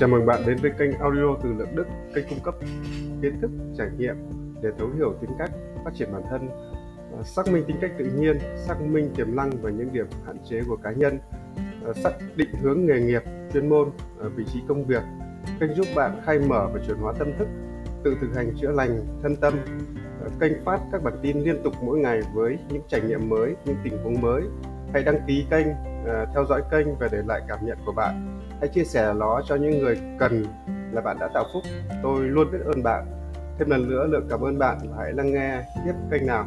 Chào mừng bạn đến với kênh audio từ Lượng Đức, kênh cung cấp kiến thức, trải nghiệm để thấu hiểu tính cách, phát triển bản thân, à, xác minh tính cách tự nhiên, xác minh tiềm năng và những điểm hạn chế của cá nhân, à, xác định hướng nghề nghiệp, chuyên môn, à, vị trí công việc. Kênh giúp bạn khai mở và chuyển hóa tâm thức, tự thực hành chữa lành thân tâm. Kênh phát các bản tin liên tục mỗi ngày với những trải nghiệm mới, những tình huống mới. Hãy đăng ký kênh, ờ, theo dõi kênh và để lại cảm nhận của bạn. Hãy chia sẻ nó cho những người cần là bạn đã tạo phúc. Tôi luôn biết ơn bạn. Thêm lần nữa lượng cảm ơn bạn và hãy lắng nghe tiếp kênh nào.